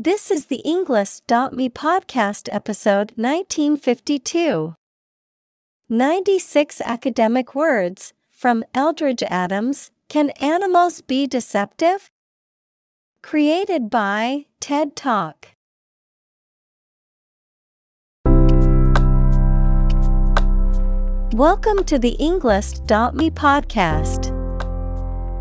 This is the Englist.me podcast episode 1952. 96 academic words from Eldridge Adams. Can animals be deceptive? Created by TED Talk. Welcome to the Englist.me podcast.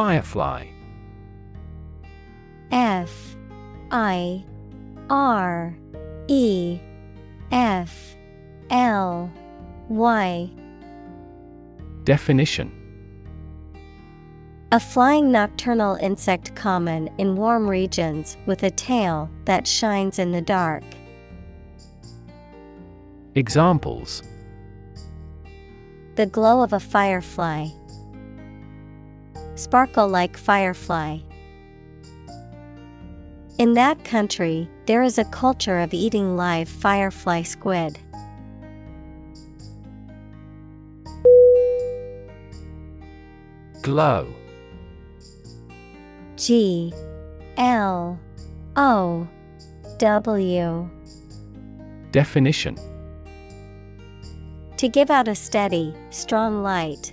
Firefly F I R E F L Y Definition A flying nocturnal insect common in warm regions with a tail that shines in the dark. Examples The glow of a firefly. Sparkle like firefly. In that country, there is a culture of eating live firefly squid. Glow G L O W Definition To give out a steady, strong light.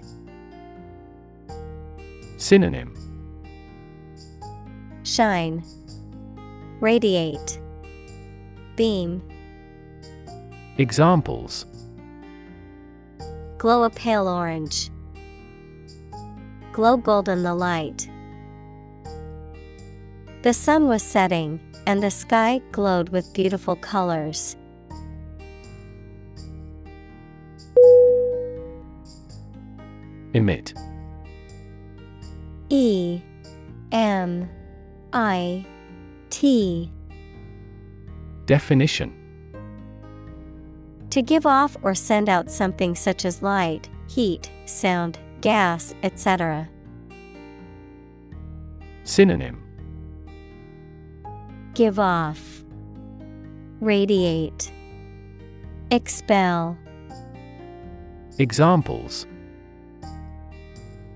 Synonym Shine, Radiate, Beam. Examples Glow a pale orange. Glow golden the light. The sun was setting, and the sky glowed with beautiful colors. Emit E M I T. Definition. To give off or send out something such as light, heat, sound, gas, etc. Synonym. Give off, Radiate, Expel. Examples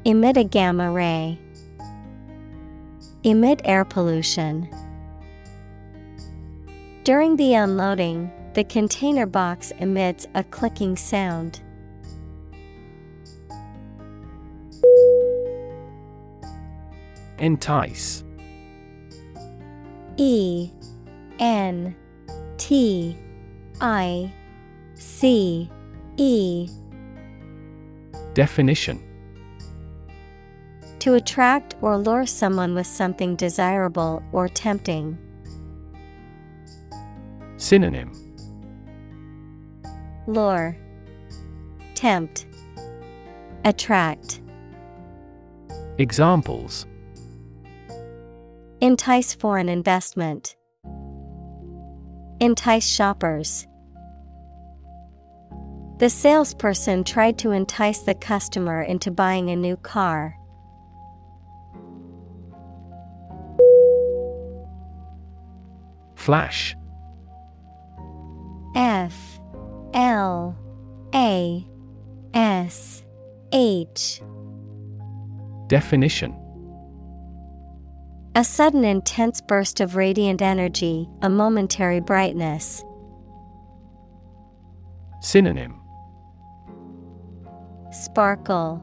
Emit a gamma ray. Emit air pollution. During the unloading, the container box emits a clicking sound. Entice E N T I C E Definition To attract or lure someone with something desirable or tempting. Synonym Lure, Tempt, Attract. Examples Entice foreign investment. Entice shoppers. The salesperson tried to entice the customer into buying a new car. Flash. F L A S H. Definition. A sudden intense burst of radiant energy, a momentary brightness. Synonym. Sparkle,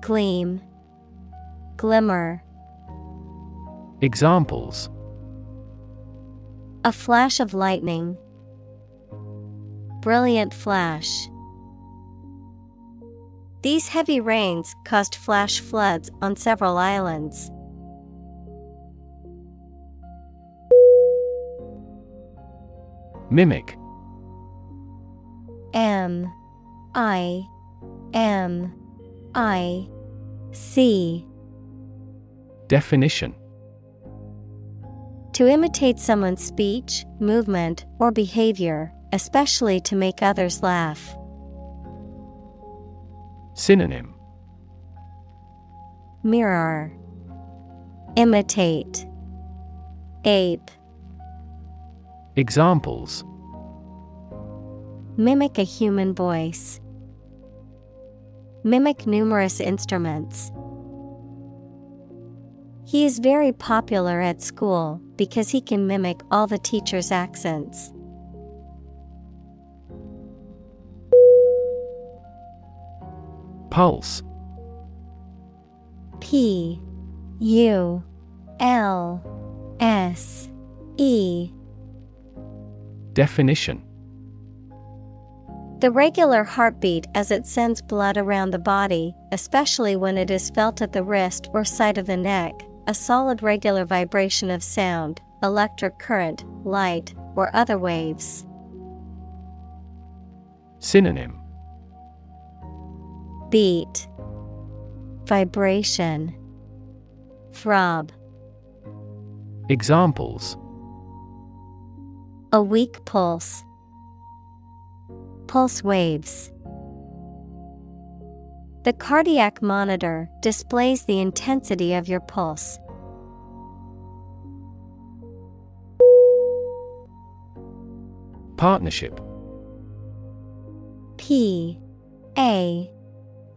Gleam, Glimmer. Examples A flash of lightning. Brilliant flash. These heavy rains caused flash floods on several islands. Mimic. M. I. M. I. C. Definition To imitate someone's speech, movement, or behavior, especially to make others laugh. Synonym Mirror Imitate Ape Examples Mimic a human voice. Mimic numerous instruments. He is very popular at school because he can mimic all the teachers' accents. Pulse. P U L S E. Definition. The regular heartbeat as it sends blood around the body, especially when it is felt at the wrist or side of the neck, a solid regular vibration of sound, electric current, light, or other waves. Synonym Beat, Vibration, Throb. Examples A weak pulse. Pulse waves. The cardiac monitor displays the intensity of your pulse. Partnership. P A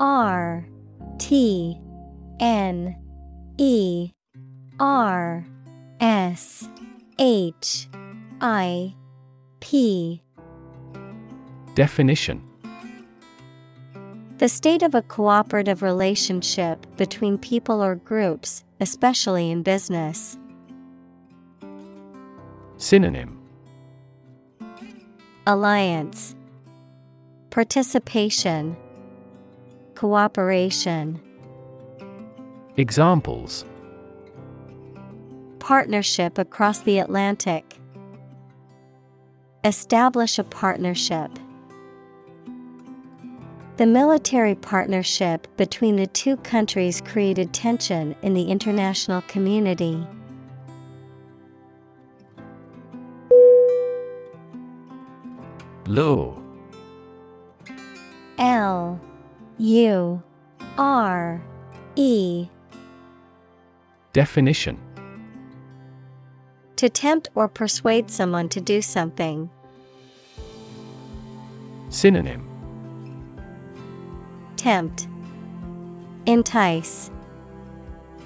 R T N E R S H I P. Definition The state of a cooperative relationship between people or groups, especially in business. Synonym Alliance Participation Cooperation Examples Partnership across the Atlantic. Establish a partnership. The military partnership between the two countries created tension in the international community. Law L. U. R. E. Definition. To tempt or persuade someone to do something. Synonym Tempt, Entice,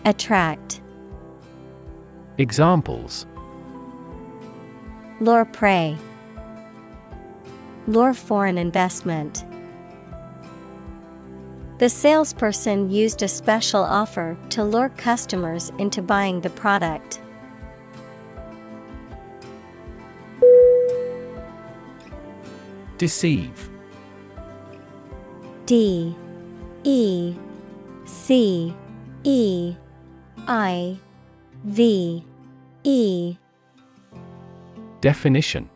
Attract, Examples. Lure prey, Lure foreign investment. The salesperson used a special offer to lure customers into buying the product. Deceive. D E C E I V E. Definition.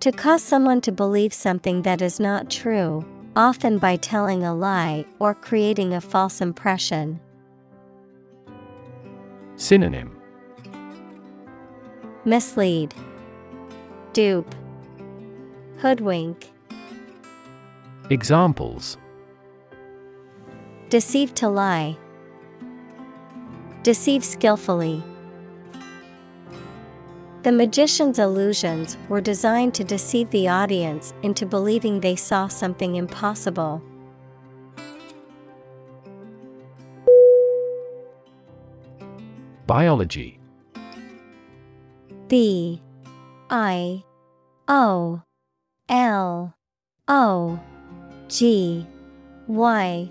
To cause someone to believe something that is not true, often by telling a lie or creating a false impression. Synonym. Mislead, Dupe, Hoodwink, Examples Deceive to lie, Deceive skillfully. The magician's illusions were designed to deceive the audience into believing they saw something impossible. Biology B I O L O G Y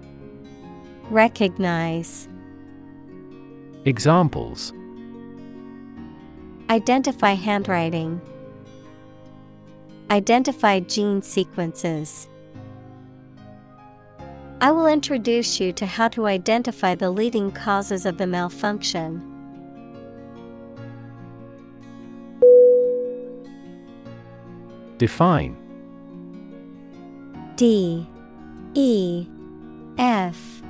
Recognize Examples Identify handwriting. Identify gene sequences. I will introduce you to how to identify the leading causes of the malfunction. Define D E F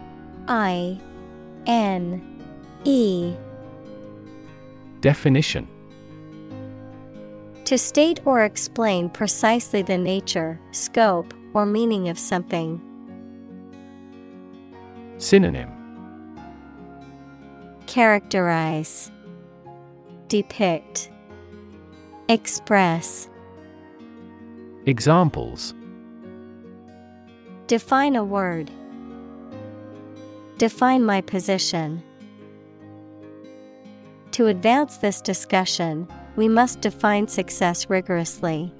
I N E Definition To state or explain precisely the nature, scope, or meaning of something. Synonym Characterize, Depict, Express. Examples Define a word. Define my position. To advance this discussion, we must define success rigorously.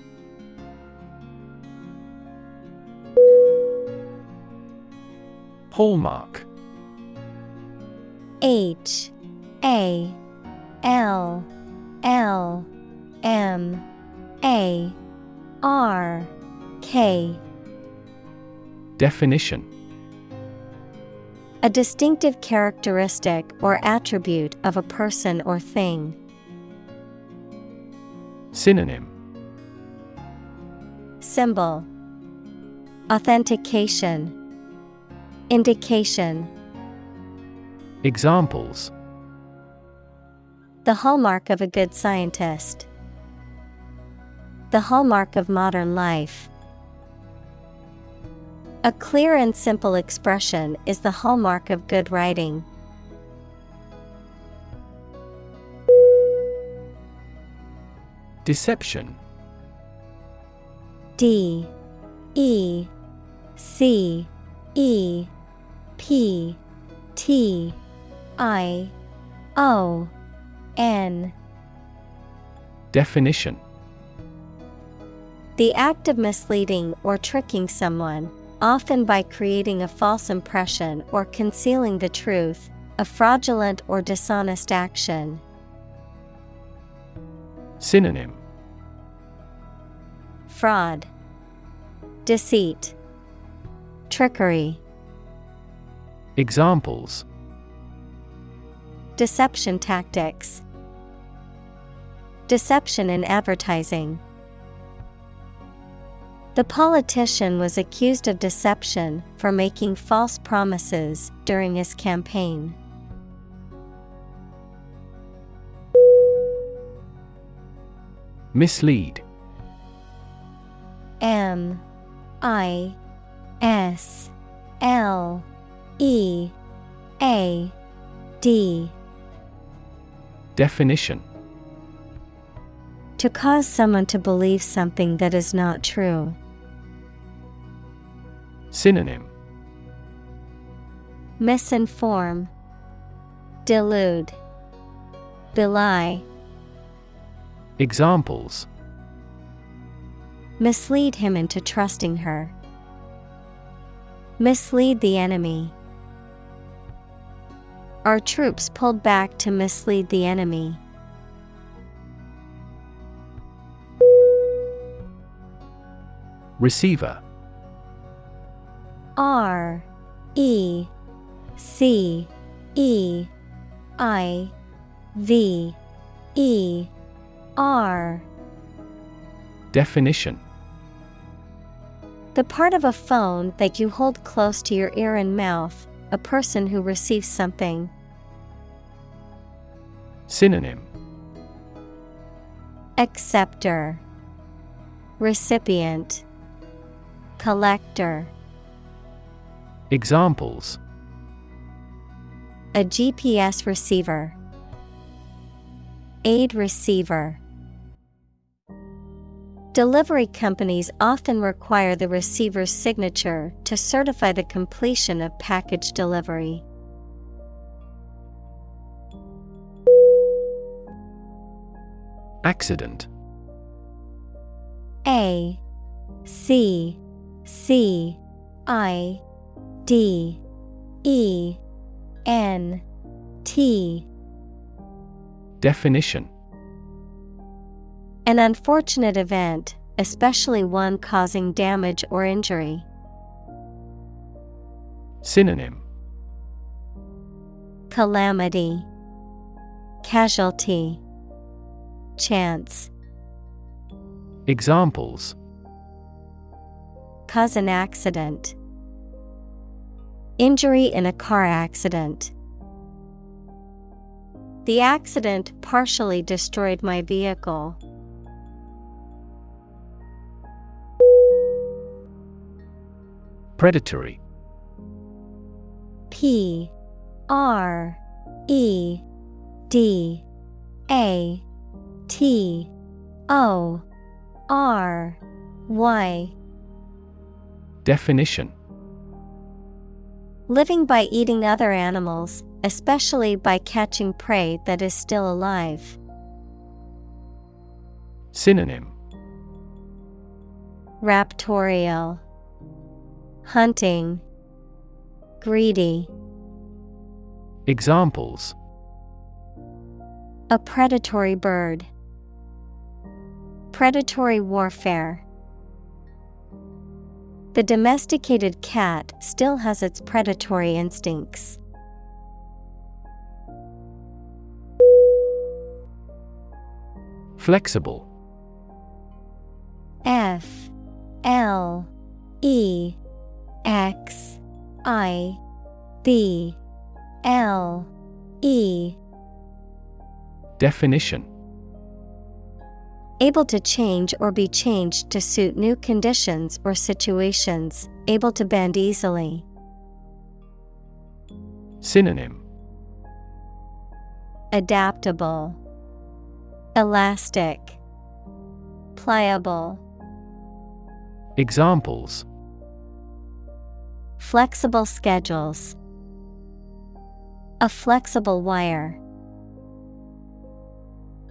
Hallmark H A L L M A R K Definition A distinctive characteristic or attribute of a person or thing. Synonym Symbol Authentication Indication Examples The hallmark of a good scientist. The hallmark of modern life. A clear and simple expression is the hallmark of good writing. Deception. D E C E P T I O N. Definition. The act of misleading or tricking someone, often by creating a false impression or concealing the truth, a fraudulent or dishonest action. Synonym. Fraud, Deceit, Trickery, Examples. Deception tactics, Deception in advertising. The politician was accused of deception for making false promises during his campaign. Mislead M I S L E A D Definition To cause someone to believe something that is not true. Synonym Misinform, Delude, Belie, Examples mislead him into trusting her. Mislead the enemy. Our troops pulled back to mislead the enemy. Receiver R E C E I V E R. Definition The part of a phone that you hold close to your ear and mouth, a person who receives something. Synonym Acceptor, Recipient, Collector. Examples A GPS receiver, Aid receiver. Delivery companies often require the receiver's signature to certify the completion of package delivery. Accident A C C I D E N T Definition An unfortunate event, especially one causing damage or injury. Synonym Calamity, Casualty, Chance. Examples Cause an accident. Injury in a car accident. The accident partially destroyed my vehicle. Predatory P R E D A T O R Y Definition Living by eating other animals, especially by catching prey that is still alive. Synonym Raptorial Hunting Greedy Examples A predatory bird. Predatory warfare. The domesticated cat still has its predatory instincts. Flexible. F L E X I B L E. Definition Able to change or be changed to suit new conditions or situations, able to bend easily. Synonym Adaptable, Elastic, Pliable. Examples Flexible schedules. A flexible wire.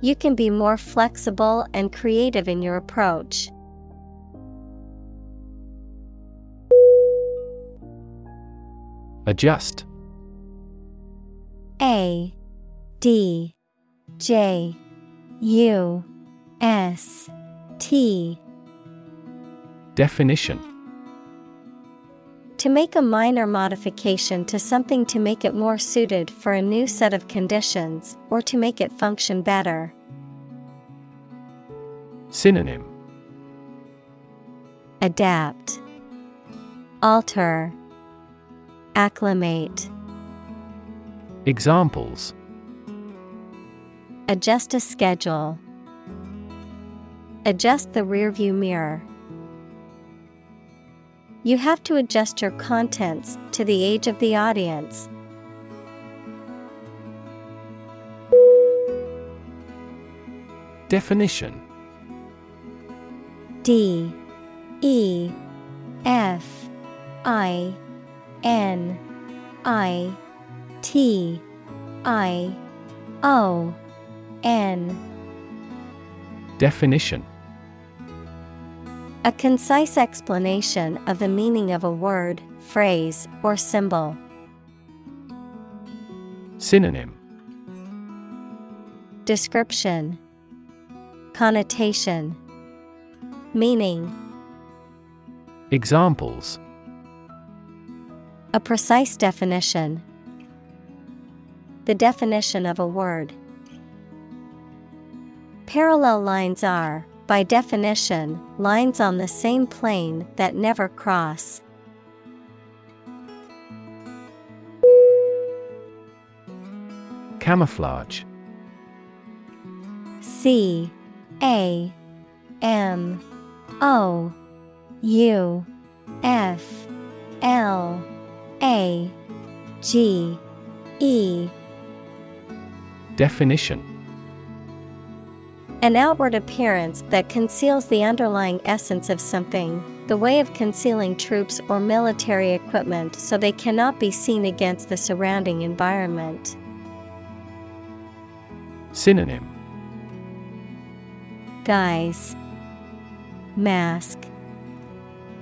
You can be more flexible and creative in your approach. Adjust. A D J U S T. Definition To make a minor modification to something to make it more suited for a new set of conditions or to make it function better. Synonym Adapt, Alter, Acclimate. Examples Adjust a schedule. Adjust the rearview mirror. You have to adjust your contents to the age of the audience. Definition. D E F I N I T I O N. Definition A concise explanation of the meaning of a word, phrase, or symbol. Synonym Description Connotation Meaning Examples A precise definition. The definition of a word. Parallel lines are, by definition, lines on the same plane that never cross. Camouflage. C A M O U F L A G E Definition An outward appearance that conceals the underlying essence of something, the way of concealing troops or military equipment so they cannot be seen against the surrounding environment. Synonym. Guise. Mask.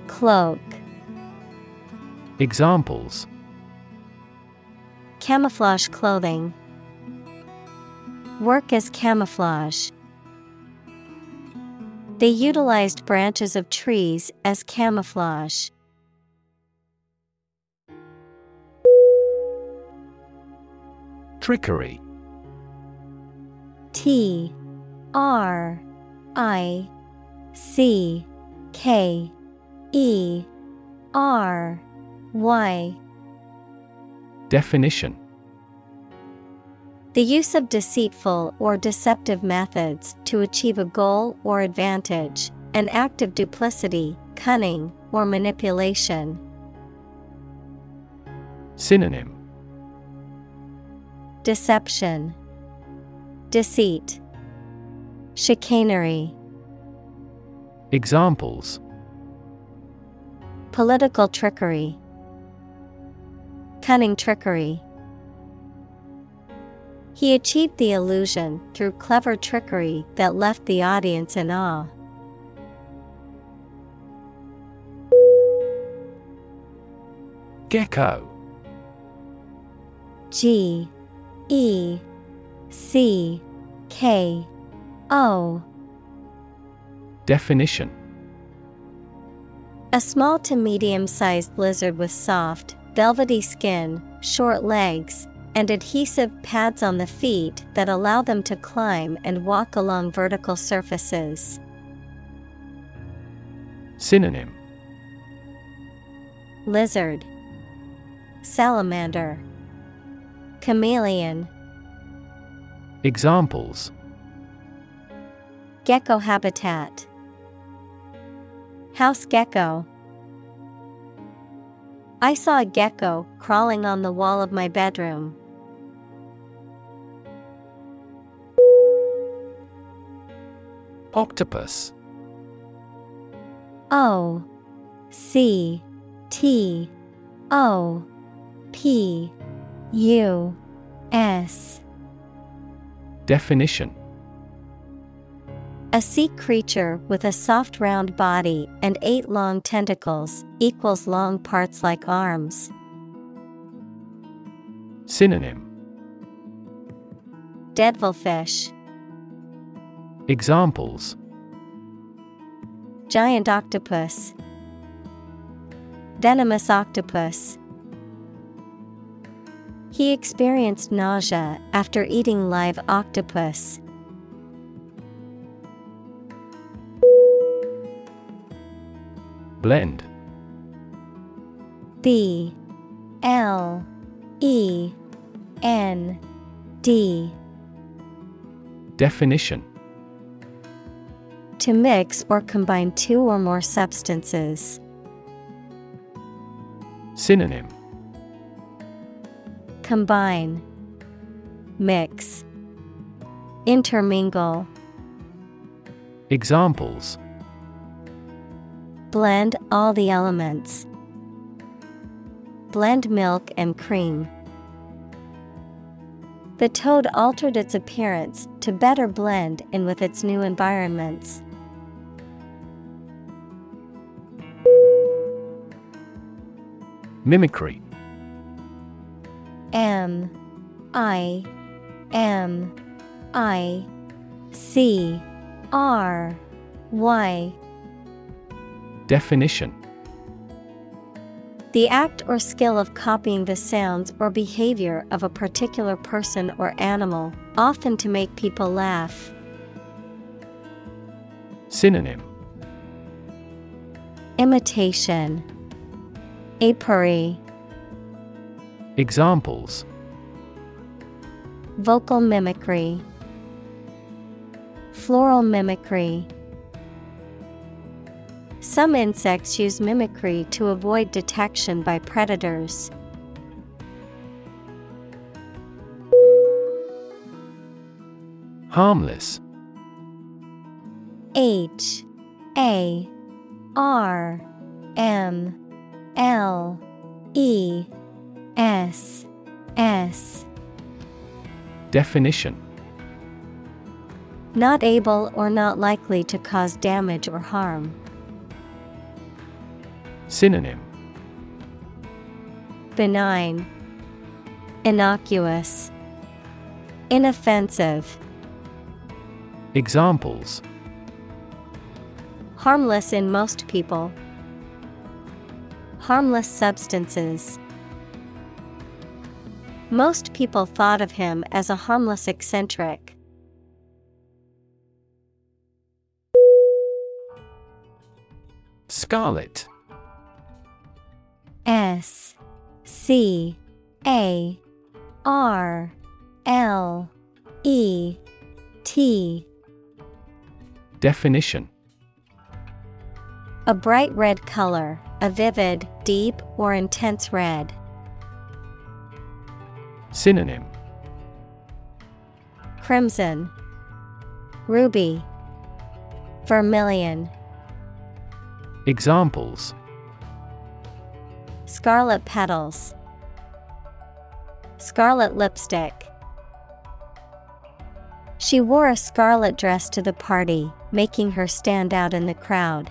Cloak. Examples. Camouflage clothing. Work as camouflage. They utilized branches of trees as camouflage. Trickery. T R I C K E R Y. Definition The use of deceitful or deceptive methods to achieve a goal or advantage, an act of duplicity, cunning, or manipulation. Synonym. Deception, Deceit, Chicanery, Examples. Political trickery, Cunning trickery. He achieved the illusion through clever trickery that left the audience in awe. Gecko. G E C K O Definition A small to medium sized lizard with soft, velvety skin, short legs, and adhesive pads on the feet that allow them to climb and walk along vertical surfaces. Synonym Lizard, Salamander, Chameleon, Examples Gecko habitat, House gecko. I saw a gecko crawling on the wall of my bedroom. Octopus. O C T O P U S. Definition A sea creature with a soft round body and eight long tentacles equals long parts like arms. Synonym Devilfish, Examples giant octopus, venomous octopus. He experienced nausea after eating live octopus. Blend. B L E N D. Definition To mix or combine two or more substances. Synonym Combine, Mix, Intermingle. Examples Blend all the elements. Blend milk and cream. The toad altered its appearance to better blend in with its new environments. Mimicry. M I M I C R Y. Definition The act or skill of copying the sounds or behavior of a particular person or animal, often to make people laugh. Synonym Imitation Apery. Examples. Vocal mimicry. Floral mimicry. Some insects use mimicry to avoid detection by predators. Harmless. H A R M L E S S. Definition. Not able or not likely to cause damage or harm. Synonym. Benign, Innocuous, Inoffensive, Examples. Harmless in most people. Harmless substances. Most people thought of him as a harmless eccentric. Scarlet S C A R L E T Definition A bright red color, a vivid, deep, or intense red. Synonym Crimson, Ruby, Vermilion, Examples Scarlet petals, Scarlet lipstick. She wore a scarlet dress to the party, making her stand out in the crowd.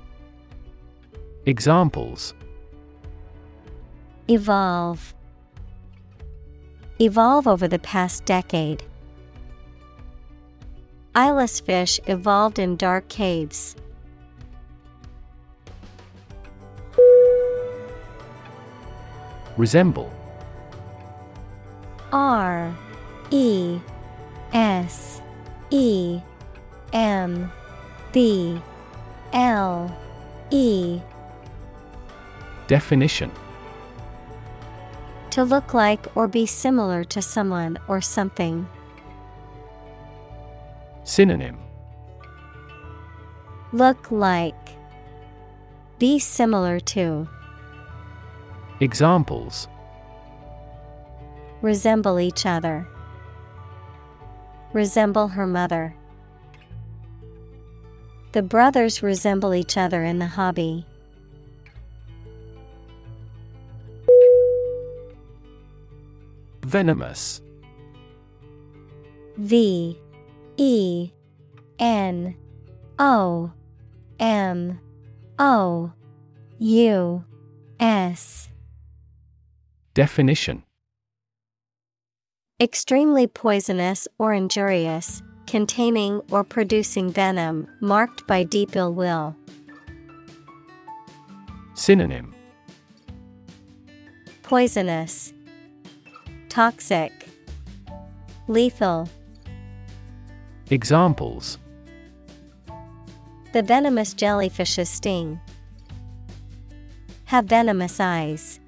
Examples Evolve. Evolve over the past decade. Eyeless fish evolved in dark caves. Resemble R E S E M B L E Definition To look like or be similar to someone or something. Synonym Look like. Be similar to. Examples Resemble each other. Resemble her mother. The brothers resemble each other in the hobby. Venomous V E N O M O U S. Definition Extremely poisonous or injurious, containing or producing venom, marked by deep ill will. Synonym Poisonous, Toxic, Lethal. Examples The venomous jellyfish's sting. Have venomous eyes.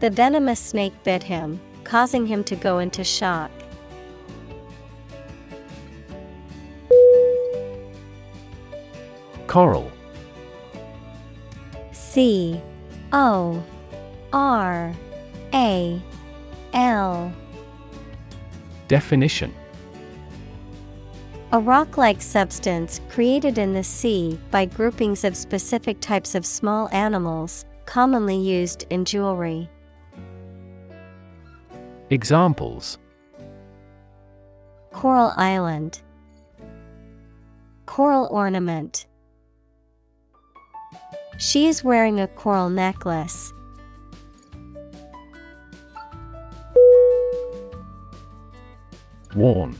The venomous snake bit him, causing him to go into shock. Coral C O R A L. Definition A rock like substance created in the sea by groupings of specific types of small animals, commonly used in jewelry. Examples Coral Island, Coral ornament. She is wearing a coral necklace. Warn.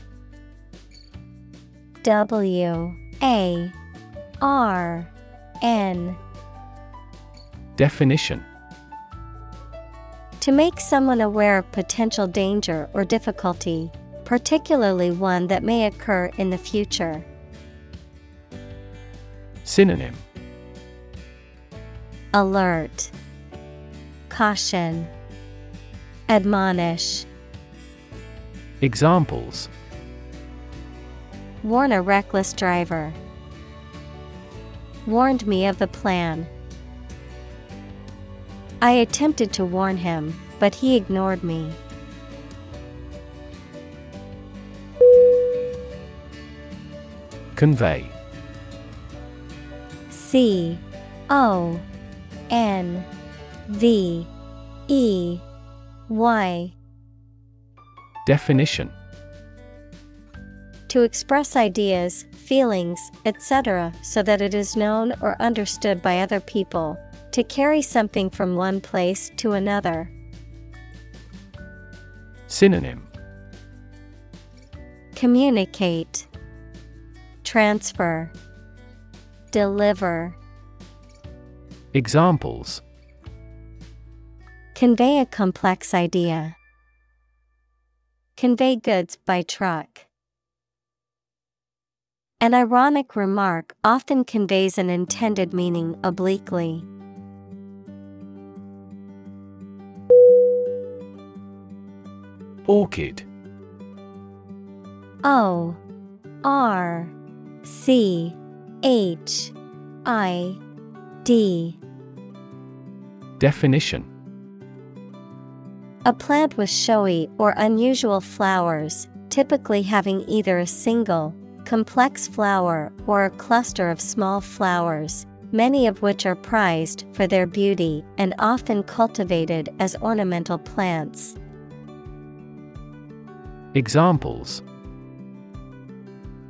W A R N. Definition To make someone aware of potential danger or difficulty, particularly one that may occur in the future. Synonym Alert, Caution, Admonish. Examples Warn a reckless driver. Warned me of the plan. I attempted to warn him, but he ignored me. Convey C O N V E Y Definition To express ideas, feelings, etc., so that it is known or understood by other people, to carry something from one place to another. Synonym Communicate, Transfer, Deliver. Examples Convey a complex idea. Convey goods by truck. An ironic remark often conveys an intended meaning obliquely. Orchid O R C H I D Definition A plant with showy or unusual flowers, typically having either a single, complex flower or a cluster of small flowers, many of which are prized for their beauty and often cultivated as ornamental plants. Examples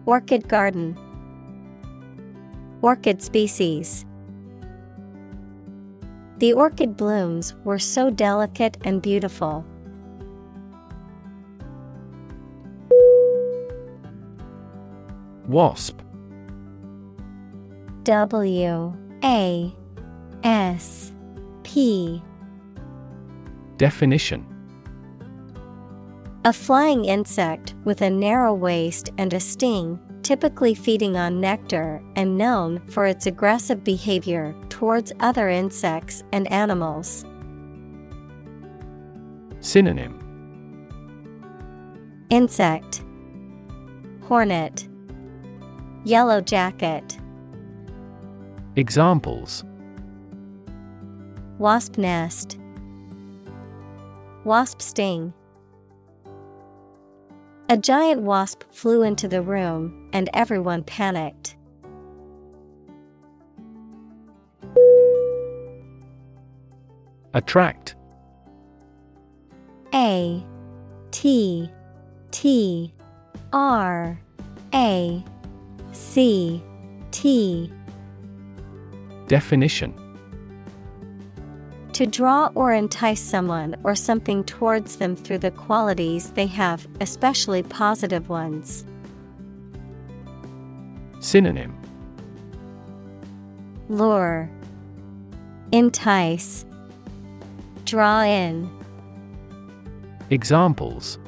Orchid garden, Orchid species. The orchid blooms were so delicate and beautiful. Wasp. W A S P. Definition. A flying insect with a narrow waist and a sting, typically feeding on nectar and known for its aggressive behavior towards other insects and animals. Synonym. Insect. Hornet. Yellow jacket. Examples. Wasp nest. Wasp sting. A giant wasp flew into the room and everyone panicked. Attract A T T R A C T Definition To draw or entice someone or something towards them through the qualities they have, especially positive ones. Synonym. Lure, Entice, Draw in, Examples.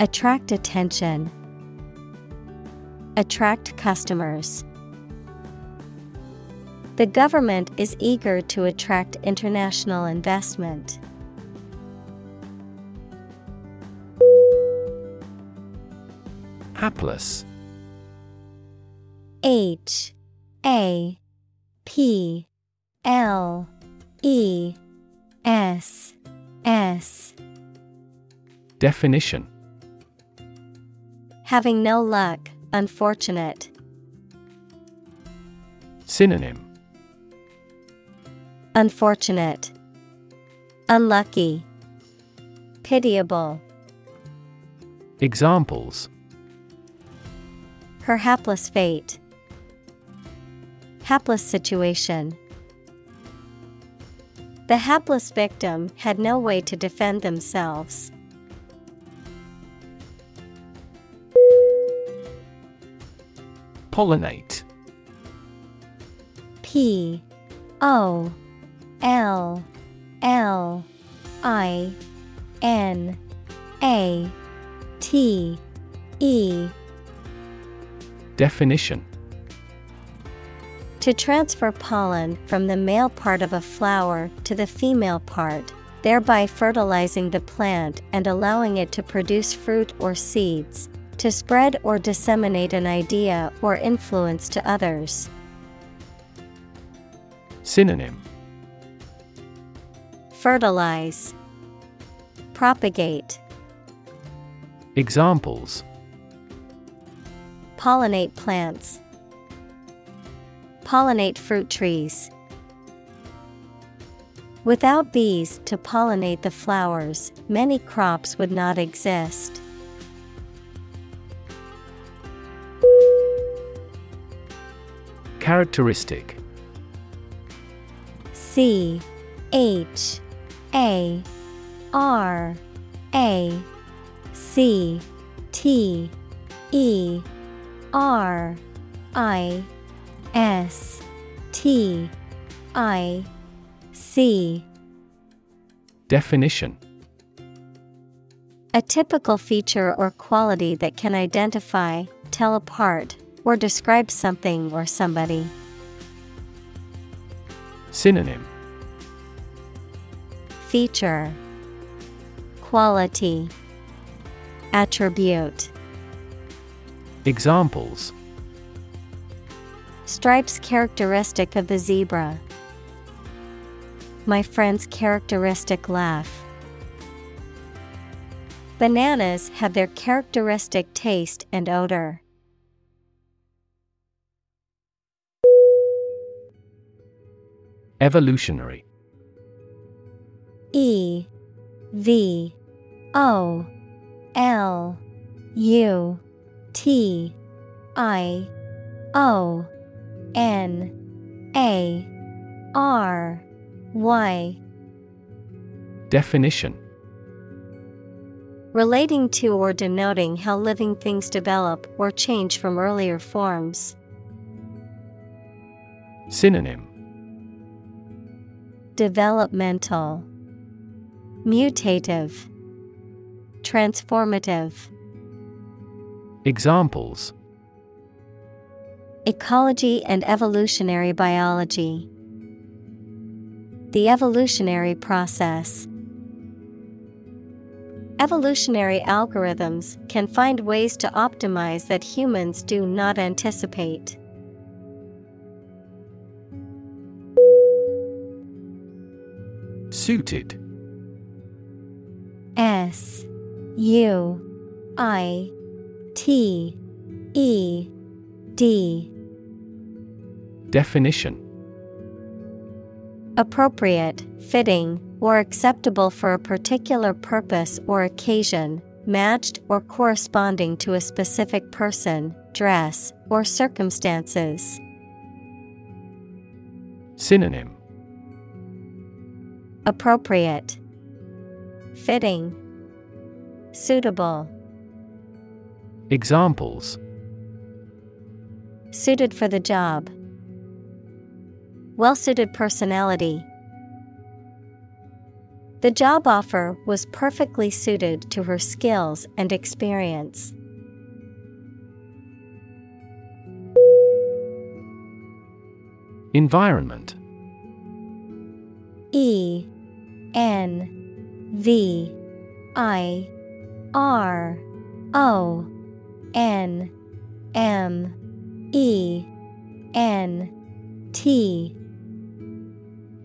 Attract attention, Attract customers. The government is eager to attract international investment. Hapless H A P L E S S Definition Having no luck, unfortunate. Synonym Unfortunate. Unlucky. Pitiable. Examples Her hapless fate. Hapless situation. The hapless victim had no way to defend themselves. Pollinate P O L L I N A T E Definition To transfer pollen from the male part of a flower to the female part, thereby fertilizing the plant and allowing it to produce fruit or seeds, to spread or disseminate an idea or influence to others. Synonym. Fertilize, Propagate, Examples. Pollinate plants, Pollinate fruit trees. Without bees to pollinate the flowers, many crops would not exist. Characteristic C H A R A C T E R I S T I C. Definition. A typical feature or quality that can identify, tell apart, or describe something or somebody. Synonym. Feature. Quality. Attribute. Examples Stripes characteristic of the zebra. My friend's characteristic laugh. Bananas have their characteristic taste and odor. Evolutionary E V O L U T I O N A R Y. Definition. Relating to or denoting how living things develop or change from earlier forms. Synonym. Developmental. Mutative. Transformative. Examples Ecology and evolutionary biology. The evolutionary process. Evolutionary algorithms can find ways to optimize that humans do not anticipate. Suited S U I T E D Definition Appropriate, fitting, or acceptable for a particular purpose or occasion, matched or corresponding to a specific person, dress, or circumstances. Synonym Appropriate, fitting, suitable, Examples suited for the job. Well suited personality. The job offer was perfectly suited to her skills and experience. Environment E N V I R O N M E N T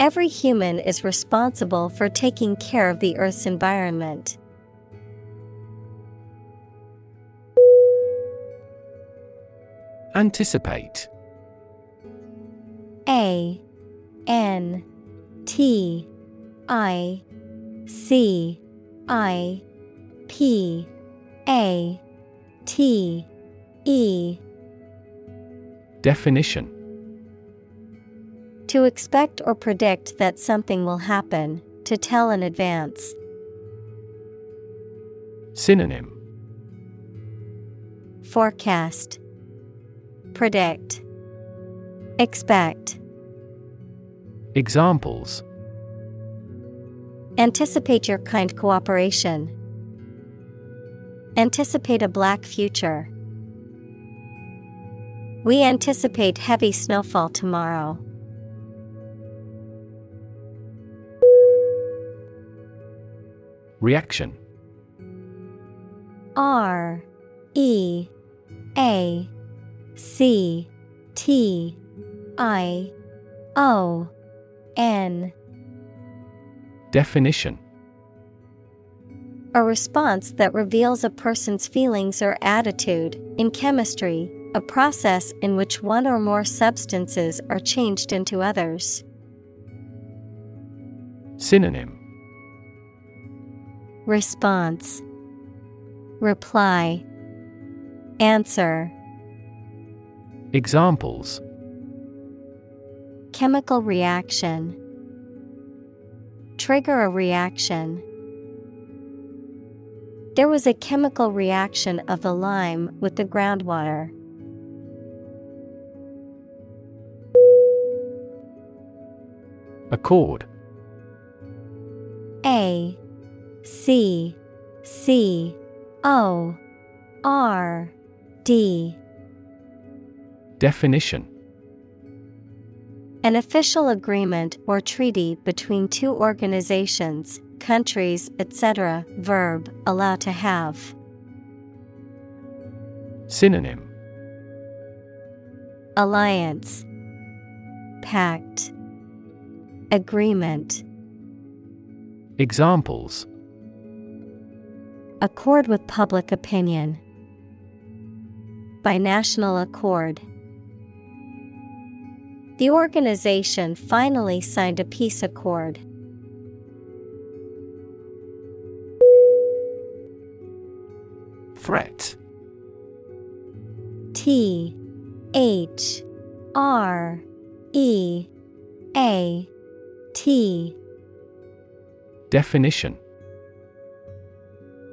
Every human is responsible for taking care of the Earth's environment. Anticipate. A N T I C I P A T E. Definition To expect or predict that something will happen, to tell in advance. Synonym Forecast Predict Expect Examples Anticipate your kind cooperation. Anticipate a black future. We anticipate heavy snowfall tomorrow. Reaction R E A C T I O N Definition A response that reveals a person's feelings or attitude. In chemistry, a process in which one or more substances are changed into others. Synonym Response. Reply. Answer. Examples. Chemical reaction. Trigger a reaction. There was a chemical reaction of the lime with the groundwater. Accord A C C O R D. Definition. An official agreement or treaty between two organizations, countries, etc. Verb allow to have. Synonym. Alliance. Pact. Agreement. Examples Accord with public opinion. By national accord. The organization finally signed a peace accord. Threat T H R E A T Definition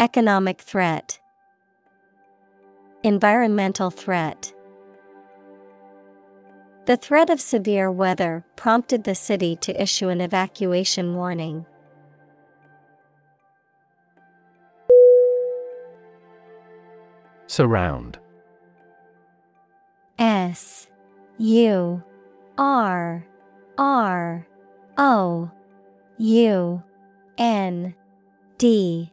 Economic threat, Environmental threat. The threat of severe weather prompted the city to issue an evacuation warning. Surround S U R R O U N D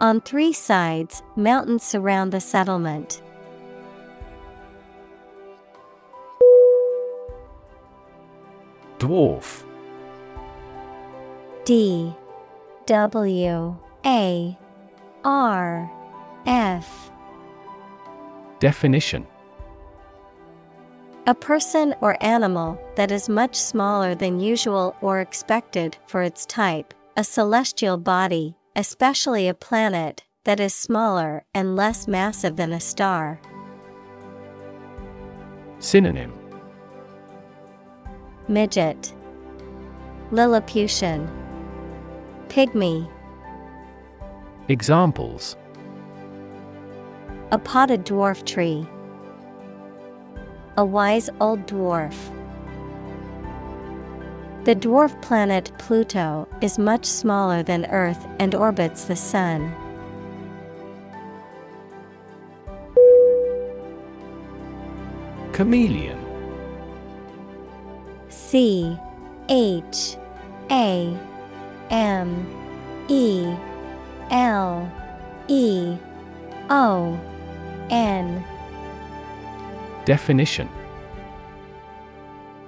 On three sides, mountains surround the settlement. Dwarf. D. W. A. R. F. Definition. A person or animal that is much smaller than usual or expected for its type, a celestial body, especially a planet, that is smaller and less massive than a star. Synonym Midget Lilliputian Pygmy Examples A potted dwarf tree. A wise old dwarf. The dwarf planet Pluto is much smaller than Earth and orbits the Sun. Chameleon. C H A M E L E O N. Definition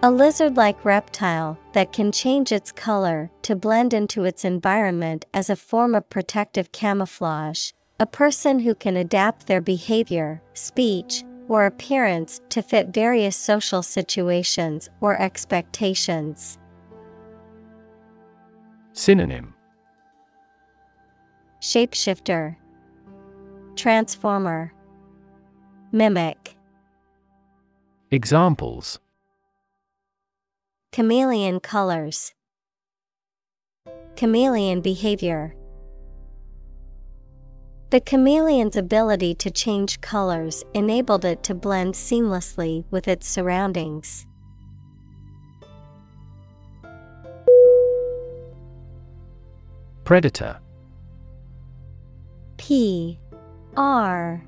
A lizard like reptile that can change its color to blend into its environment as a form of protective camouflage. A person who can adapt their behavior, speech, or appearance to fit various social situations or expectations. Synonym. Shapeshifter, Transformer, Mimic, Examples Chameleon colors, Chameleon behavior. The chameleon's ability to change colors enabled it to blend seamlessly with its surroundings. Predator P R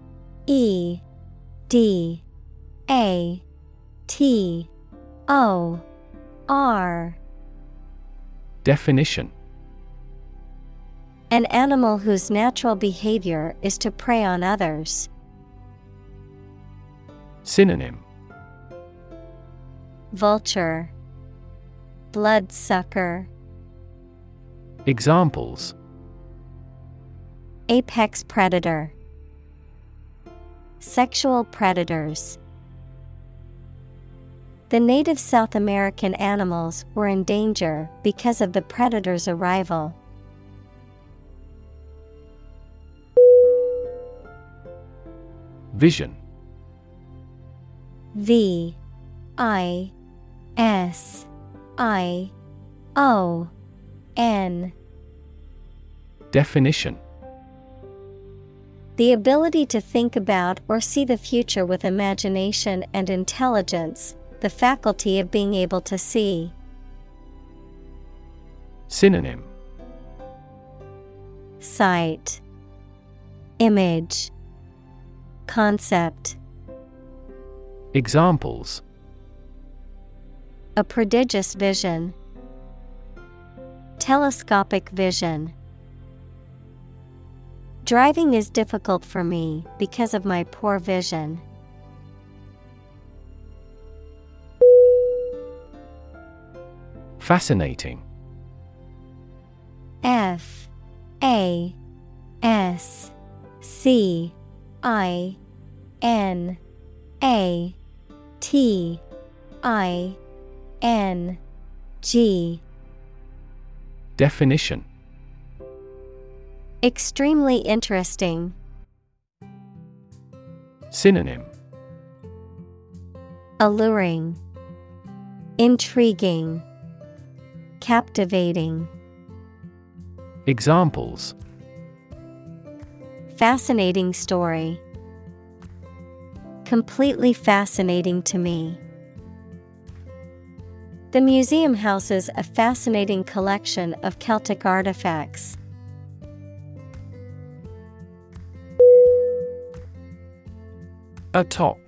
E D A T O R Definition. An animal whose natural behavior is to prey on others. Synonym. Vulture. Bloodsucker Examples. Apex predator. Sexual predators The native South American animals were in danger because of the predator's arrival. Vision. V I S I O N. Definition. The ability to think about or see the future with imagination and intelligence, the faculty of being able to see. Synonym Sight, Image, Concept. Examples A prodigious vision. Telescopic vision. Driving is difficult for me because of my poor vision. Fascinating. F A S C I N A T I N G. Definition. Extremely interesting. Synonym. Alluring, Intriguing, Captivating. Examples Fascinating story. Completely fascinating to me. The museum houses a fascinating collection of Celtic artifacts. Atop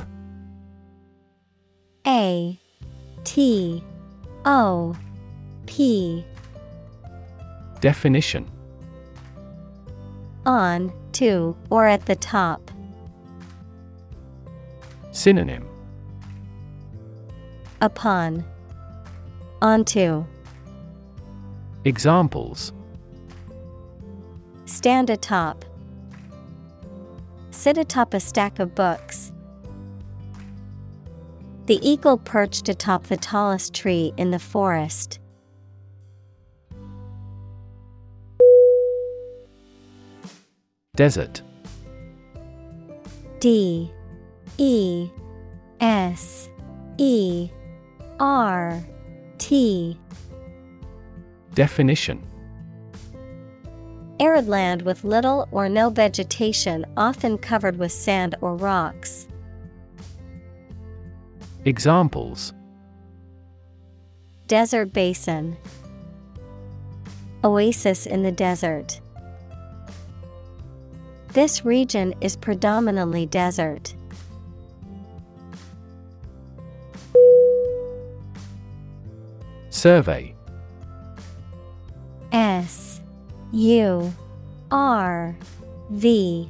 A T O P. Definition. On, to, or at the top. Synonym. Upon, onto, Examples. Stand atop, sit atop a stack of books. The eagle perched atop the tallest tree in the forest. Desert. D E S E R T. Definition. Arid land with little or no vegetation, often covered with sand or rocks. Examples. Desert basin, Oasis in the desert. This region is predominantly desert. Survey S U R V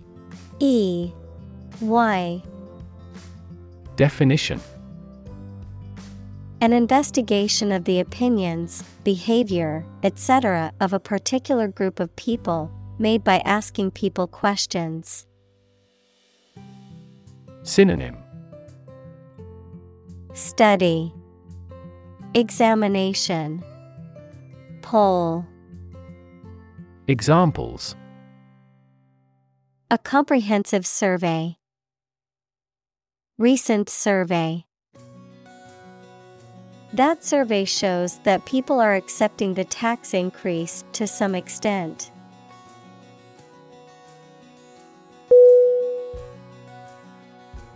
E Y Definition An investigation of the opinions, behavior, etc. of a particular group of people, made by asking people questions. Synonym Study Examination Poll Examples A comprehensive survey. Recent survey. That survey shows that people are accepting the tax increase to some extent.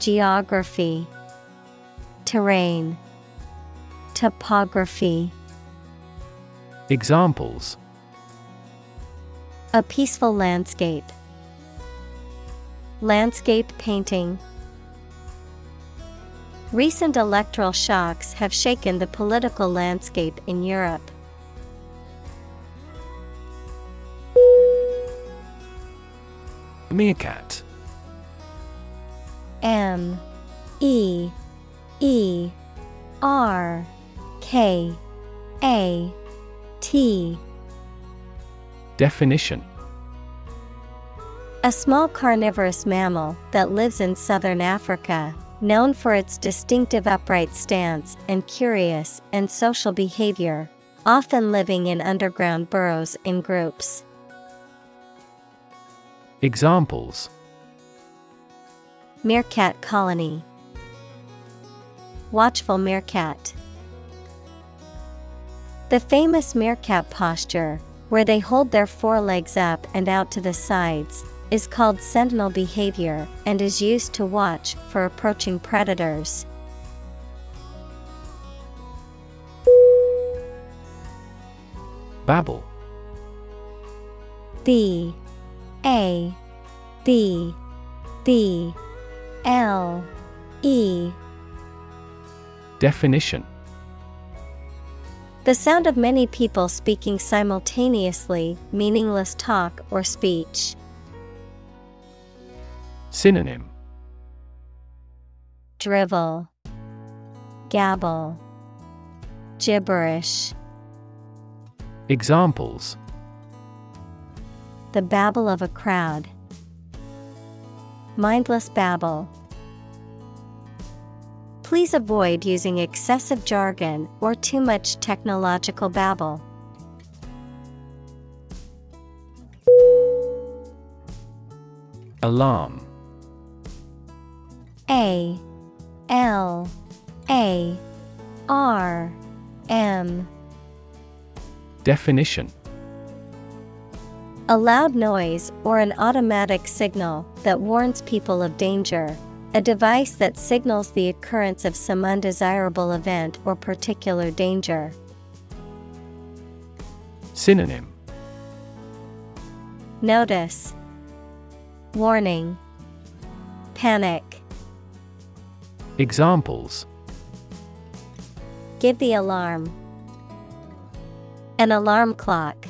Geography, Terrain, Topography. Examples A peaceful landscape. Landscape painting. Recent electoral shocks have shaken the political landscape in Europe. Meerkat M E E R K A T. Definition. A small carnivorous mammal that lives in southern Africa, known for its distinctive upright stance and curious and social behavior, often living in underground burrows in groups. Examples Meerkat colony. Watchful meerkat. The famous meerkat posture, where they hold their forelegs up and out to the sides, is called sentinel behavior and is used to watch for approaching predators. Babble B A B B L E Definition The sound of many people speaking simultaneously, meaningless talk or speech. Synonym Drivel, Gabble, Gibberish. Examples The babble of a crowd. Mindless babble. Please avoid using excessive jargon or too much technological babble. Alarm A L A R M Definition A loud noise or an automatic signal that warns people of danger. A device that signals the occurrence of some undesirable event or particular danger. Synonym Notice Warning Panic Examples Give the alarm. An alarm clock.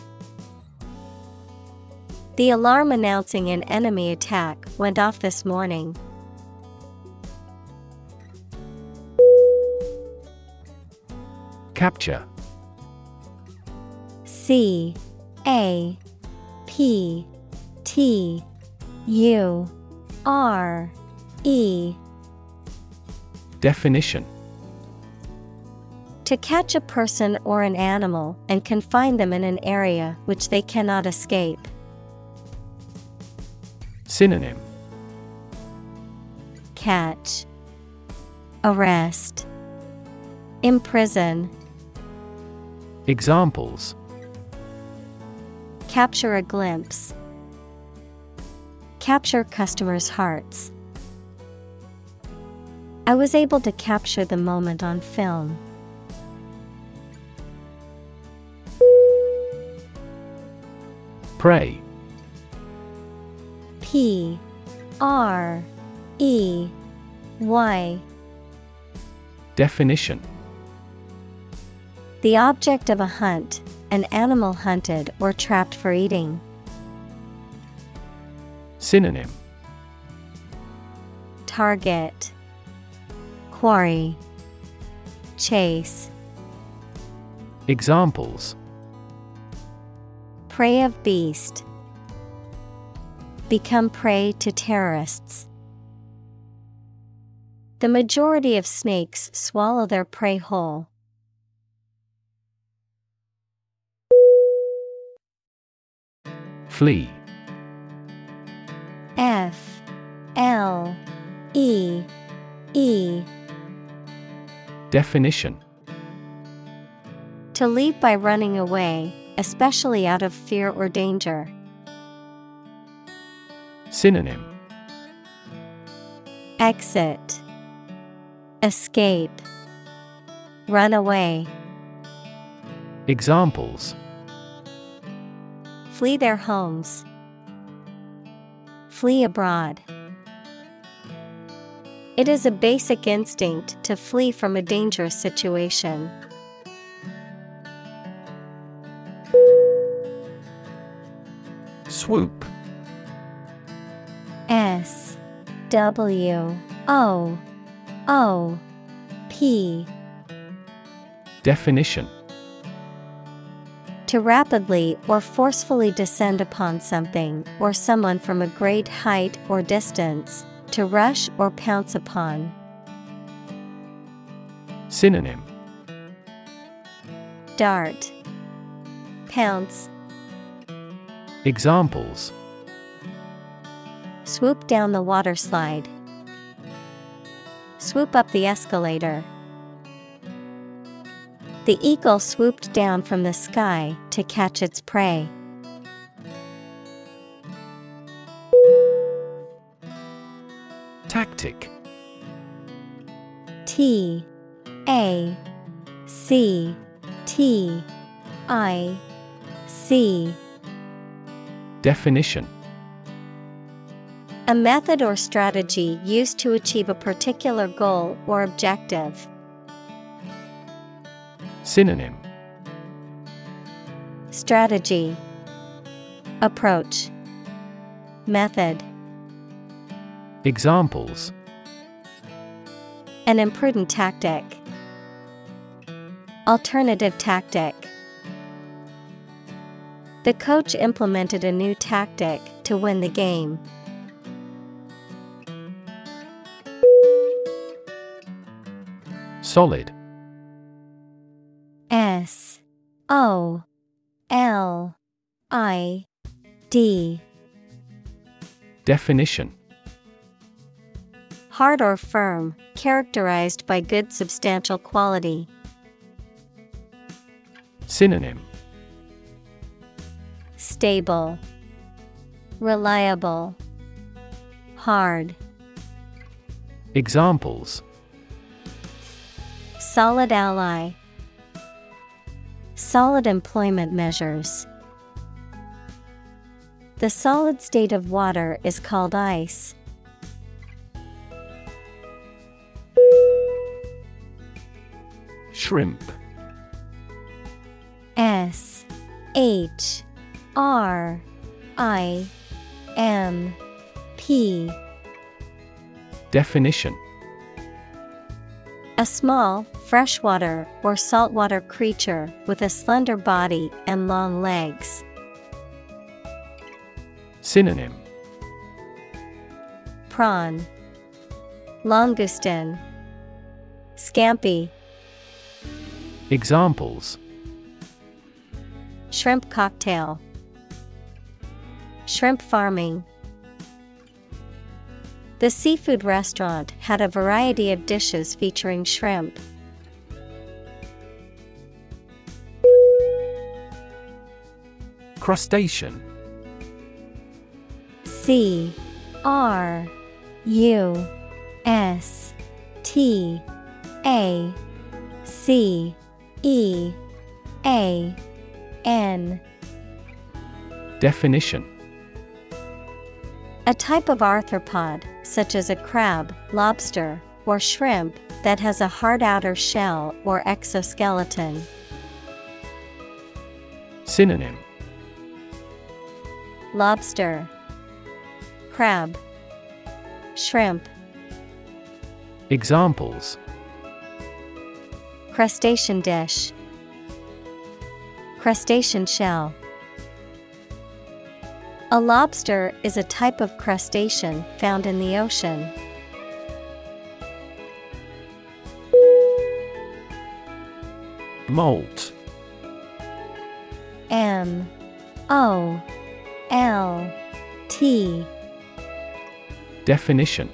The alarm announcing an enemy attack went off this morning. Capture C A P T U R E Definition To catch a person or an animal and confine them in an area which they cannot escape. Synonym Catch Arrest Imprison Examples Capture a glimpse. Capture customers' hearts. I was able to capture the moment on film. Prey P R E Y. Definition. The object of a hunt, an animal hunted or trapped for eating. Synonym. Target. Quarry. Chase. Examples. Prey of beast Become prey to terrorists. The majority of snakes swallow their prey whole. Flee F L E E Definition To leave by running away, especially out of fear or danger. Synonym Exit Escape Run away. Examples Flee their homes. Flee abroad. It is a basic instinct to flee from a dangerous situation. Swoop W O O P. Definition. To rapidly or forcefully descend upon something or someone from a great height or distance, to rush or pounce upon. Synonym. Dart. Pounce. Examples Swoop down the water slide. Swoop up the escalator. The eagle swooped down from the sky to catch its prey. Tactic T A C T I C Definition A method or strategy used to achieve a particular goal or objective. Synonym Strategy Approach Method Examples An imprudent tactic. Alternative tactic. The coach implemented a new tactic to win the game. Solid. S O L I D. Definition. Hard or firm, characterized by good substantial quality. Synonym. Stable, Reliable, Hard, Examples Solid ally, Solid employment measures. The solid state of water is called ice. Shrimp S H R I M P Definition A small, freshwater or saltwater creature with a slender body and long legs. Synonym. Prawn. Langoustine. Scampi. Examples. Shrimp cocktail. Shrimp farming The seafood restaurant had a variety of dishes featuring shrimp. Crustacean. C R U S T A C E A N. Definition. A type of arthropod, such as a crab, lobster, or shrimp, that has a hard outer shell or exoskeleton. Synonym. Lobster, Crab, Shrimp, Examples. Crustacean dish, Crustacean shell. A lobster is a type of crustacean found in the ocean. Molt. M. O. L. T. Definition.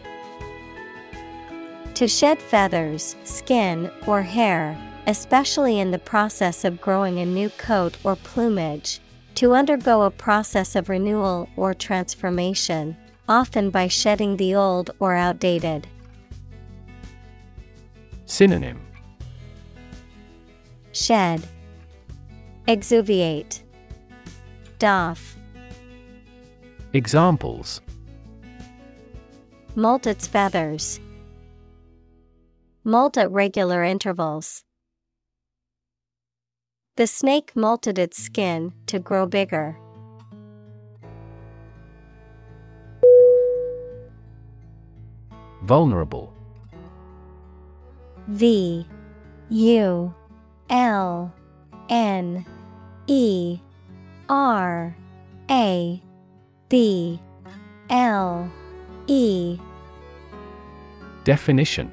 To shed feathers, skin, or hair, especially in the process of growing a new coat or plumage. To undergo a process of renewal or transformation, often by shedding the old or outdated. Synonym Shed, Exuviate, Doff, Examples Molt its feathers. Molt at regular intervals. The snake molted its skin to grow bigger. Vulnerable. V U L N E R A B L E. Definition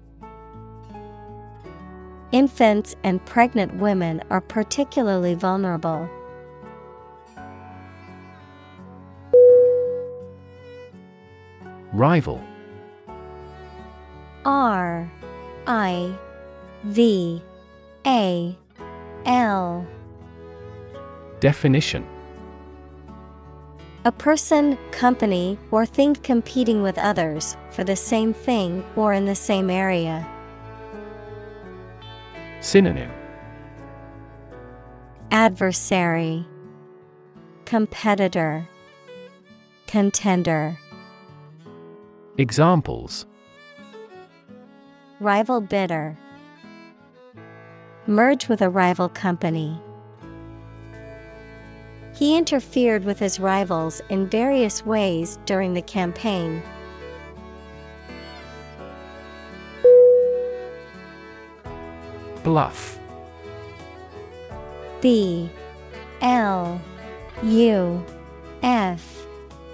Infants and pregnant women are particularly vulnerable. Rival R I V A L Definition A person, company, or thing competing with others for the same thing or in the same area. Synonym Adversary, Competitor, Contender. Examples Rival bidder. Merge with a rival company. He interfered with his rivals in various ways during the campaign. Bluff B L U F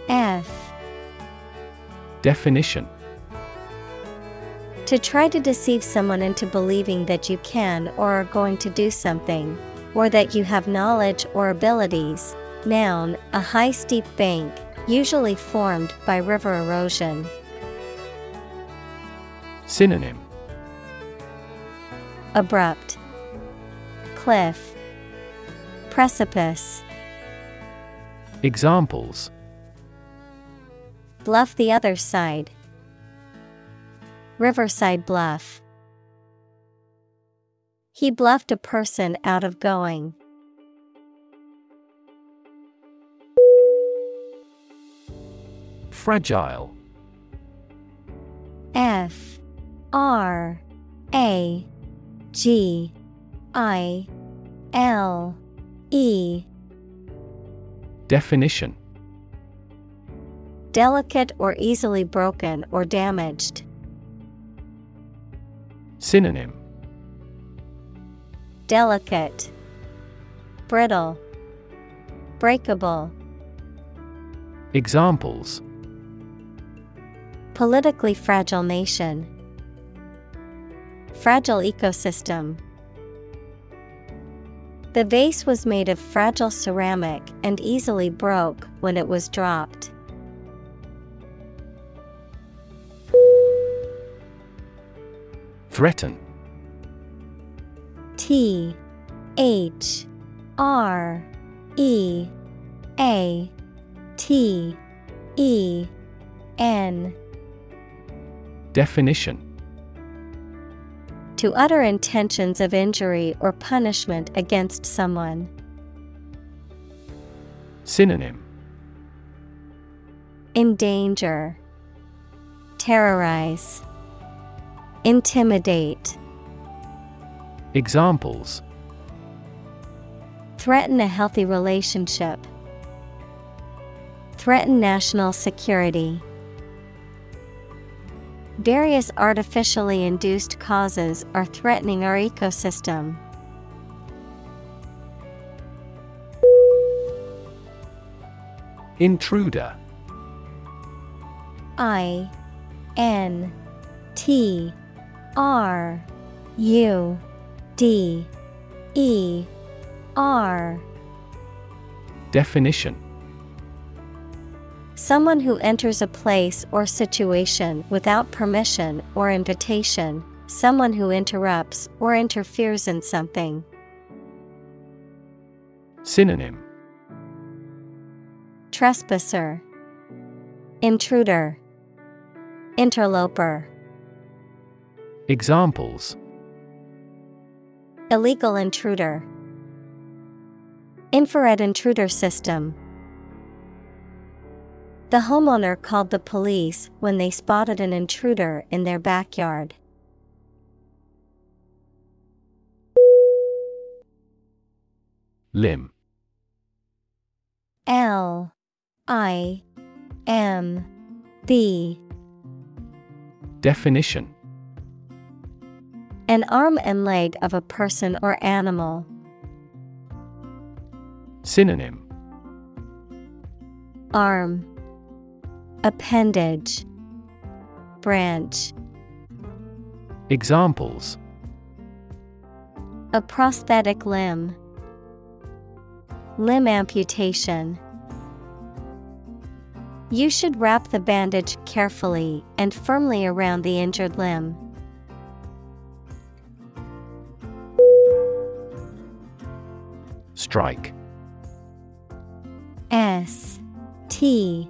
F Definition To try to deceive someone into believing that you can or are going to do something, or that you have knowledge or abilities. Noun, a high steep bank, usually formed by river erosion. Synonym Abrupt, Cliff, Precipice. Examples Bluff the other side. Riverside Bluff. He bluffed a person out of going. Fragile F R A G I L E Definition Delicate or easily broken or damaged. Synonym Delicate, Brittle, Breakable. Examples Politically fragile nation. Fragile ecosystem. The vase was made of fragile ceramic and easily broke when it was dropped. Threaten T H R E A T E N Definition To utter intentions of injury or punishment against someone. Synonym Endanger, Terrorize, Intimidate. Examples Threaten a healthy relationship. Threaten national security. Various artificially induced causes are threatening our ecosystem. Intruder. I N T R U D E R. Definition Someone who enters a place or situation without permission or invitation, someone who interrupts or interferes in something. Synonym Trespasser, Intruder, Interloper. Examples Illegal intruder. Infrared intruder system. The homeowner called the police when they spotted an intruder in their backyard. Limb L. I. M. B. Definition. An arm and leg of a person or animal. Synonym. Arm Appendage Branch Examples A prosthetic limb. Limb amputation. You should wrap the bandage carefully and firmly around the injured limb. Strike S T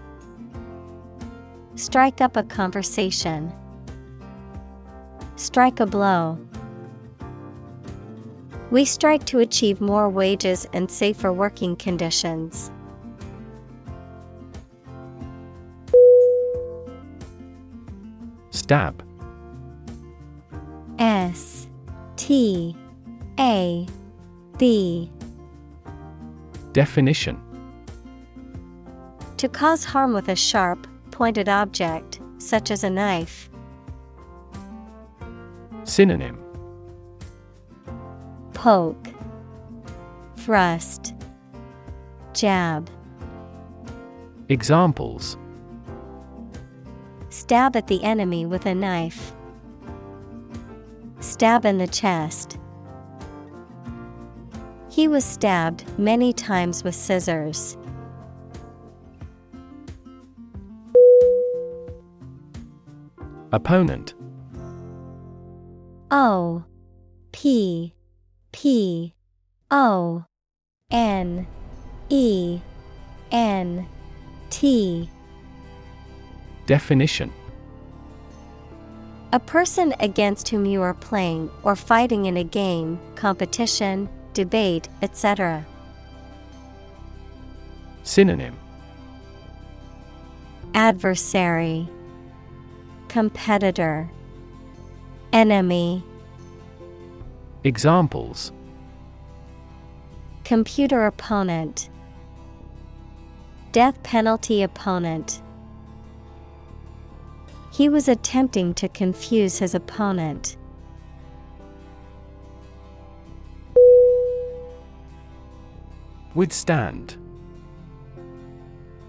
Strike up a conversation. Strike a blow. We strike to achieve more wages and safer working conditions. Stab S T A B Definition To cause harm with a sharp, pointed object, such as a knife. Synonym Poke, Thrust, Jab. Examples Stab at the enemy with a knife. Stab in the chest. He was stabbed many times with scissors. Opponent. O P P O N E N T. Definition. A person against whom you are playing or fighting in a game, competition, debate, etc. Synonym. Adversary, Competitor, Enemy, Examples Computer opponent, Death penalty opponent. He was attempting to confuse his opponent. Withstand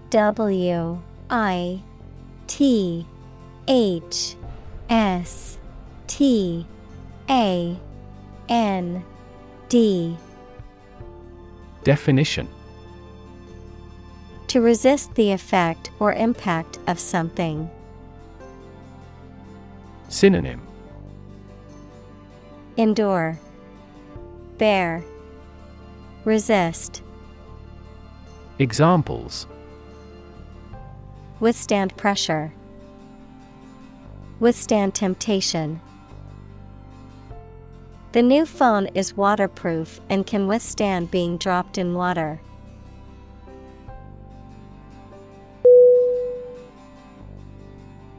W I T H S T A N D. Definition. To resist the effect or impact of something. Synonym. Endure, Bear, Resist, Examples. Withstand pressure, Withstand temptation. The new phone is waterproof and can withstand being dropped in water.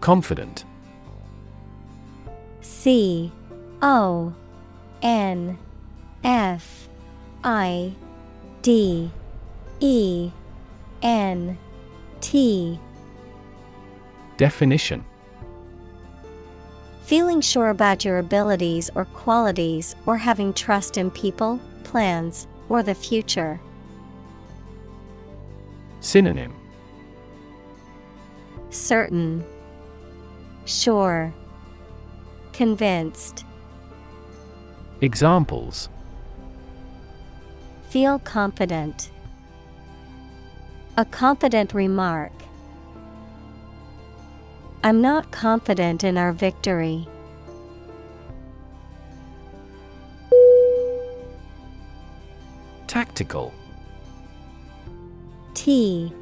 Confident C O N F I D E N T Definition Feeling sure about your abilities or qualities or having trust in people, plans, or the future. Synonym Certain, Sure, Convinced. Examples Feel confident. A confident remark. I'm not confident in our victory. Tactical. T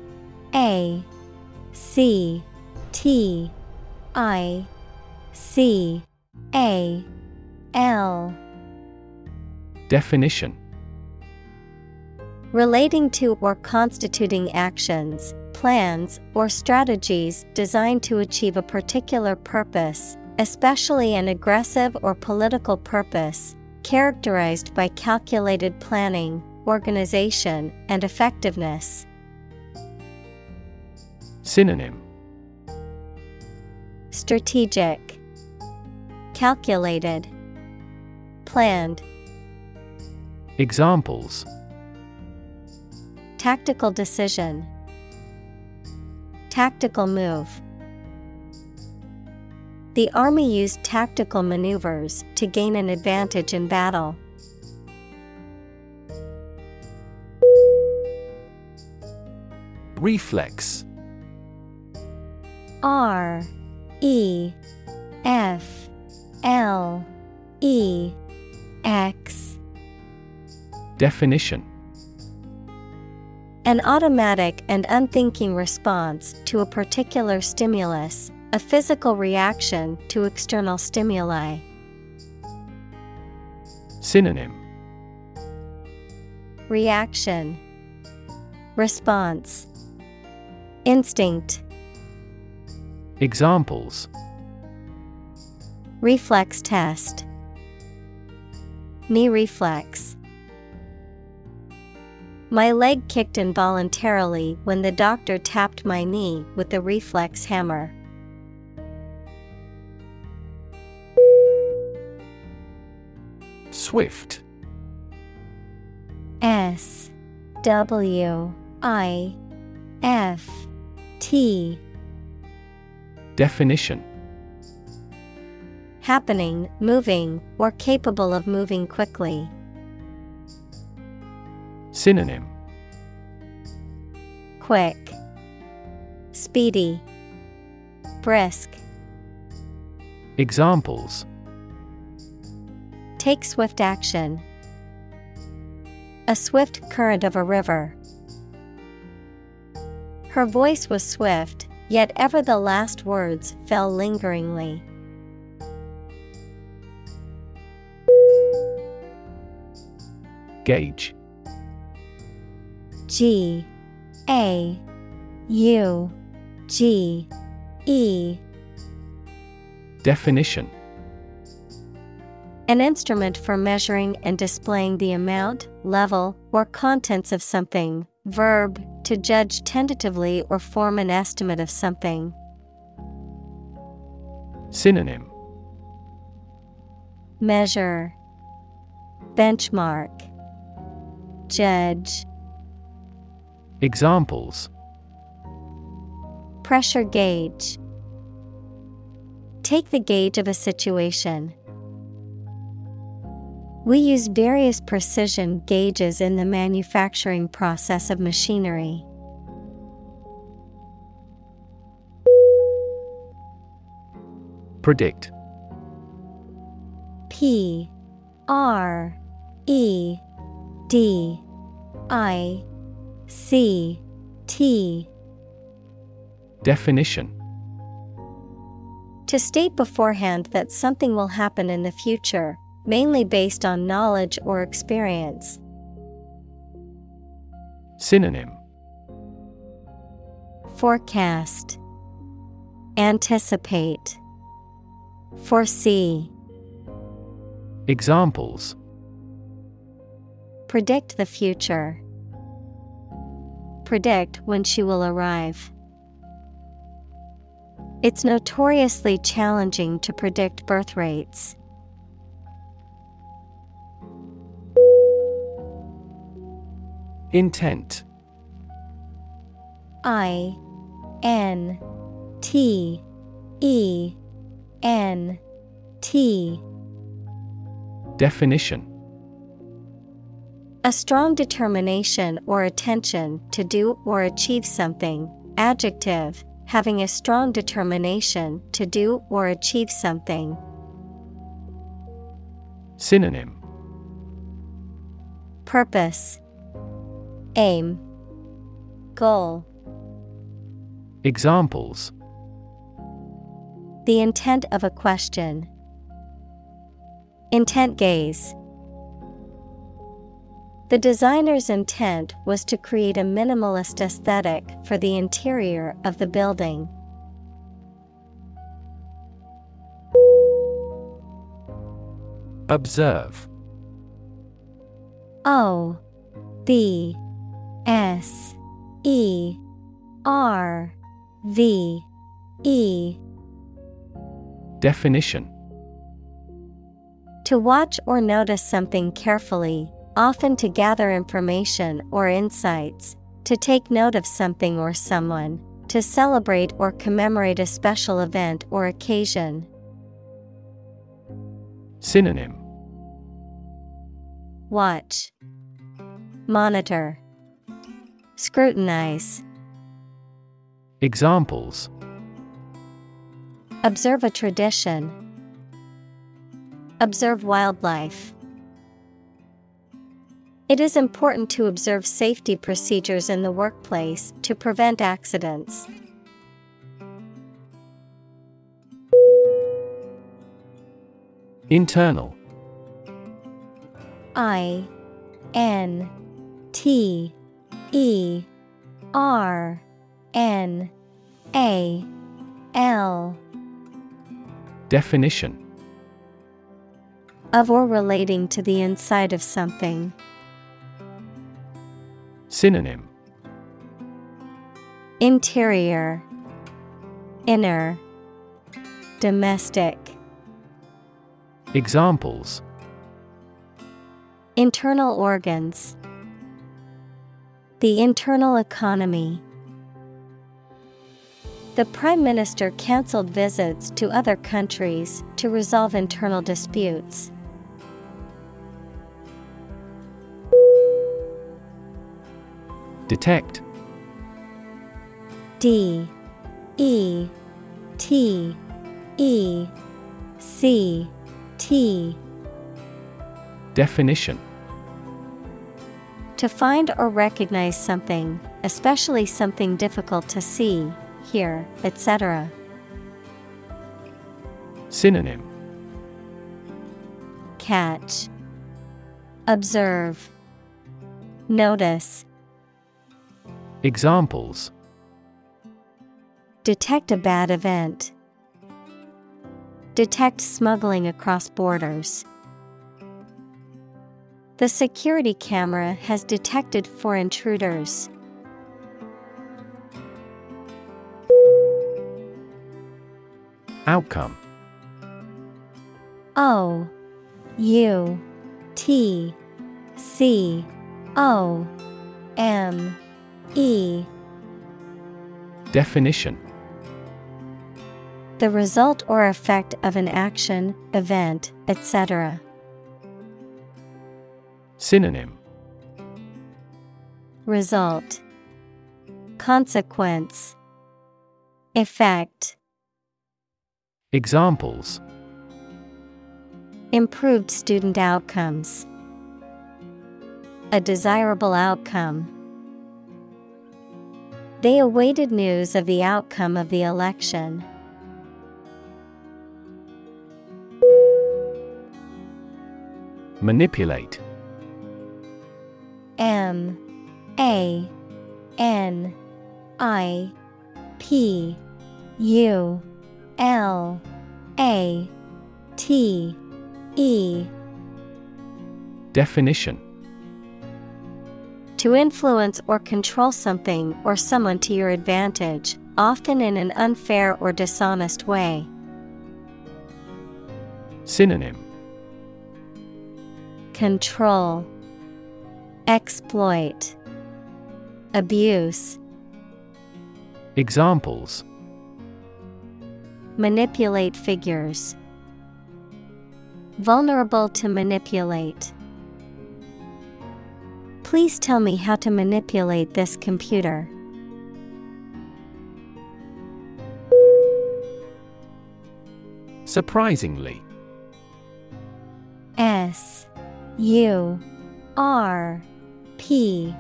A C T I C A L. Definition. Relating to or constituting actions, plans, or strategies designed to achieve a particular purpose, especially an aggressive or political purpose, characterized by calculated planning, organization, and effectiveness. Synonym Strategic, Calculated, Planned. Examples Tactical decision. Tactical move. The army used tactical maneuvers to gain an advantage in battle. Reflex R E F L E X Definition An automatic and unthinking response to a particular stimulus, a physical reaction to external stimuli. Synonym. Reaction. Response. Instinct. Examples. Reflex test. Knee reflex. My leg kicked involuntarily when the doctor tapped my knee with the reflex hammer. Swift. S W I F T. Definition Happening, moving, or capable of moving quickly. Synonym Quick, Speedy, Brisk. Examples Take swift action. A swift current of a river. Her voice was swift, yet ever the last words fell lingeringly. Gauge G A U G E Definition An instrument for measuring and displaying the amount, level, or contents of something. Verb, to judge tentatively or form an estimate of something. Synonym Measure, Benchmark, Judge. Examples Pressure gauge. Take the gauge of a situation. We use various precision gauges in the manufacturing process of machinery. Predict P R E D I C T. Definition. To state beforehand that something will happen in the future, mainly based on knowledge or experience. Synonym. Forecast. Anticipate. Foresee. Examples. Predict the future. Predict when she will arrive. It's notoriously challenging to predict birth rates. Intent I N T E N T Definition A strong determination or attention to do or achieve something. Adjective, having a strong determination to do or achieve something. Synonym Purpose, Aim, Goal. Examples The intent of a question. Intent gaze. The designer's intent was to create a minimalist aesthetic for the interior of the building. Observe. O B S E R V E. Definition. To watch or notice something carefully, often to gather information or insights, to take note of something or someone, to celebrate or commemorate a special event or occasion. Synonym Watch, Monitor, Scrutinize. Examples Observe a tradition. Observe wildlife. It is important to observe safety procedures in the workplace to prevent accidents. Internal I N T E R N A L Definition Of or relating to the inside of something. Synonym Interior, Inner, Domestic. Examples Internal organs. The internal economy. The Prime Minister cancelled visits to other countries to resolve internal disputes. Detect. D E T E C T. Definition. To find or recognize something, especially something difficult to see, hear, etc. Synonym. Catch, Observe, Notice. Examples Detect a bad event. Detect smuggling across borders. The security camera has detected four intruders. Outcome O U T C O M E. Definition. The result or effect of an action, event, etc. Synonym. Result. Consequence. Effect. Examples. Improved student outcomes. A desirable outcome. They awaited news of the outcome of the election. Manipulate. M. A. N. I. P. U. L. A. T. E. Definition To influence or control something or someone to your advantage, often in an unfair or dishonest way. Synonym Control Exploit Abuse Examples Manipulate figures. Vulnerable to manipulate. Please tell me how to manipulate this computer. Surprisingly. S U R P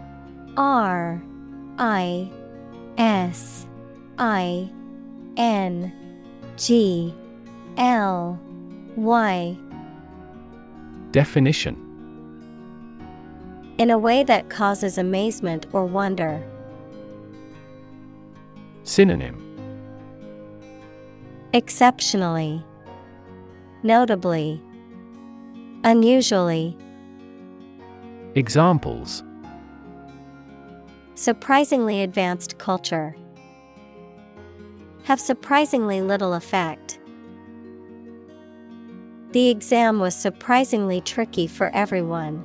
R I S I N G L Y. Definition In a way that causes amazement or wonder. Synonym Exceptionally. Notably. Unusually. Examples Surprisingly advanced culture. Have surprisingly little effect. The exam was surprisingly tricky for everyone.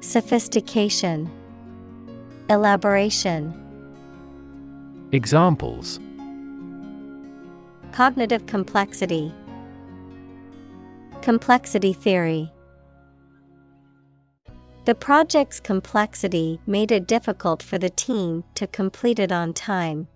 Sophistication, Elaboration. Examples Cognitive complexity. Complexity theory. The project's complexity made it difficult for the team to complete it on time.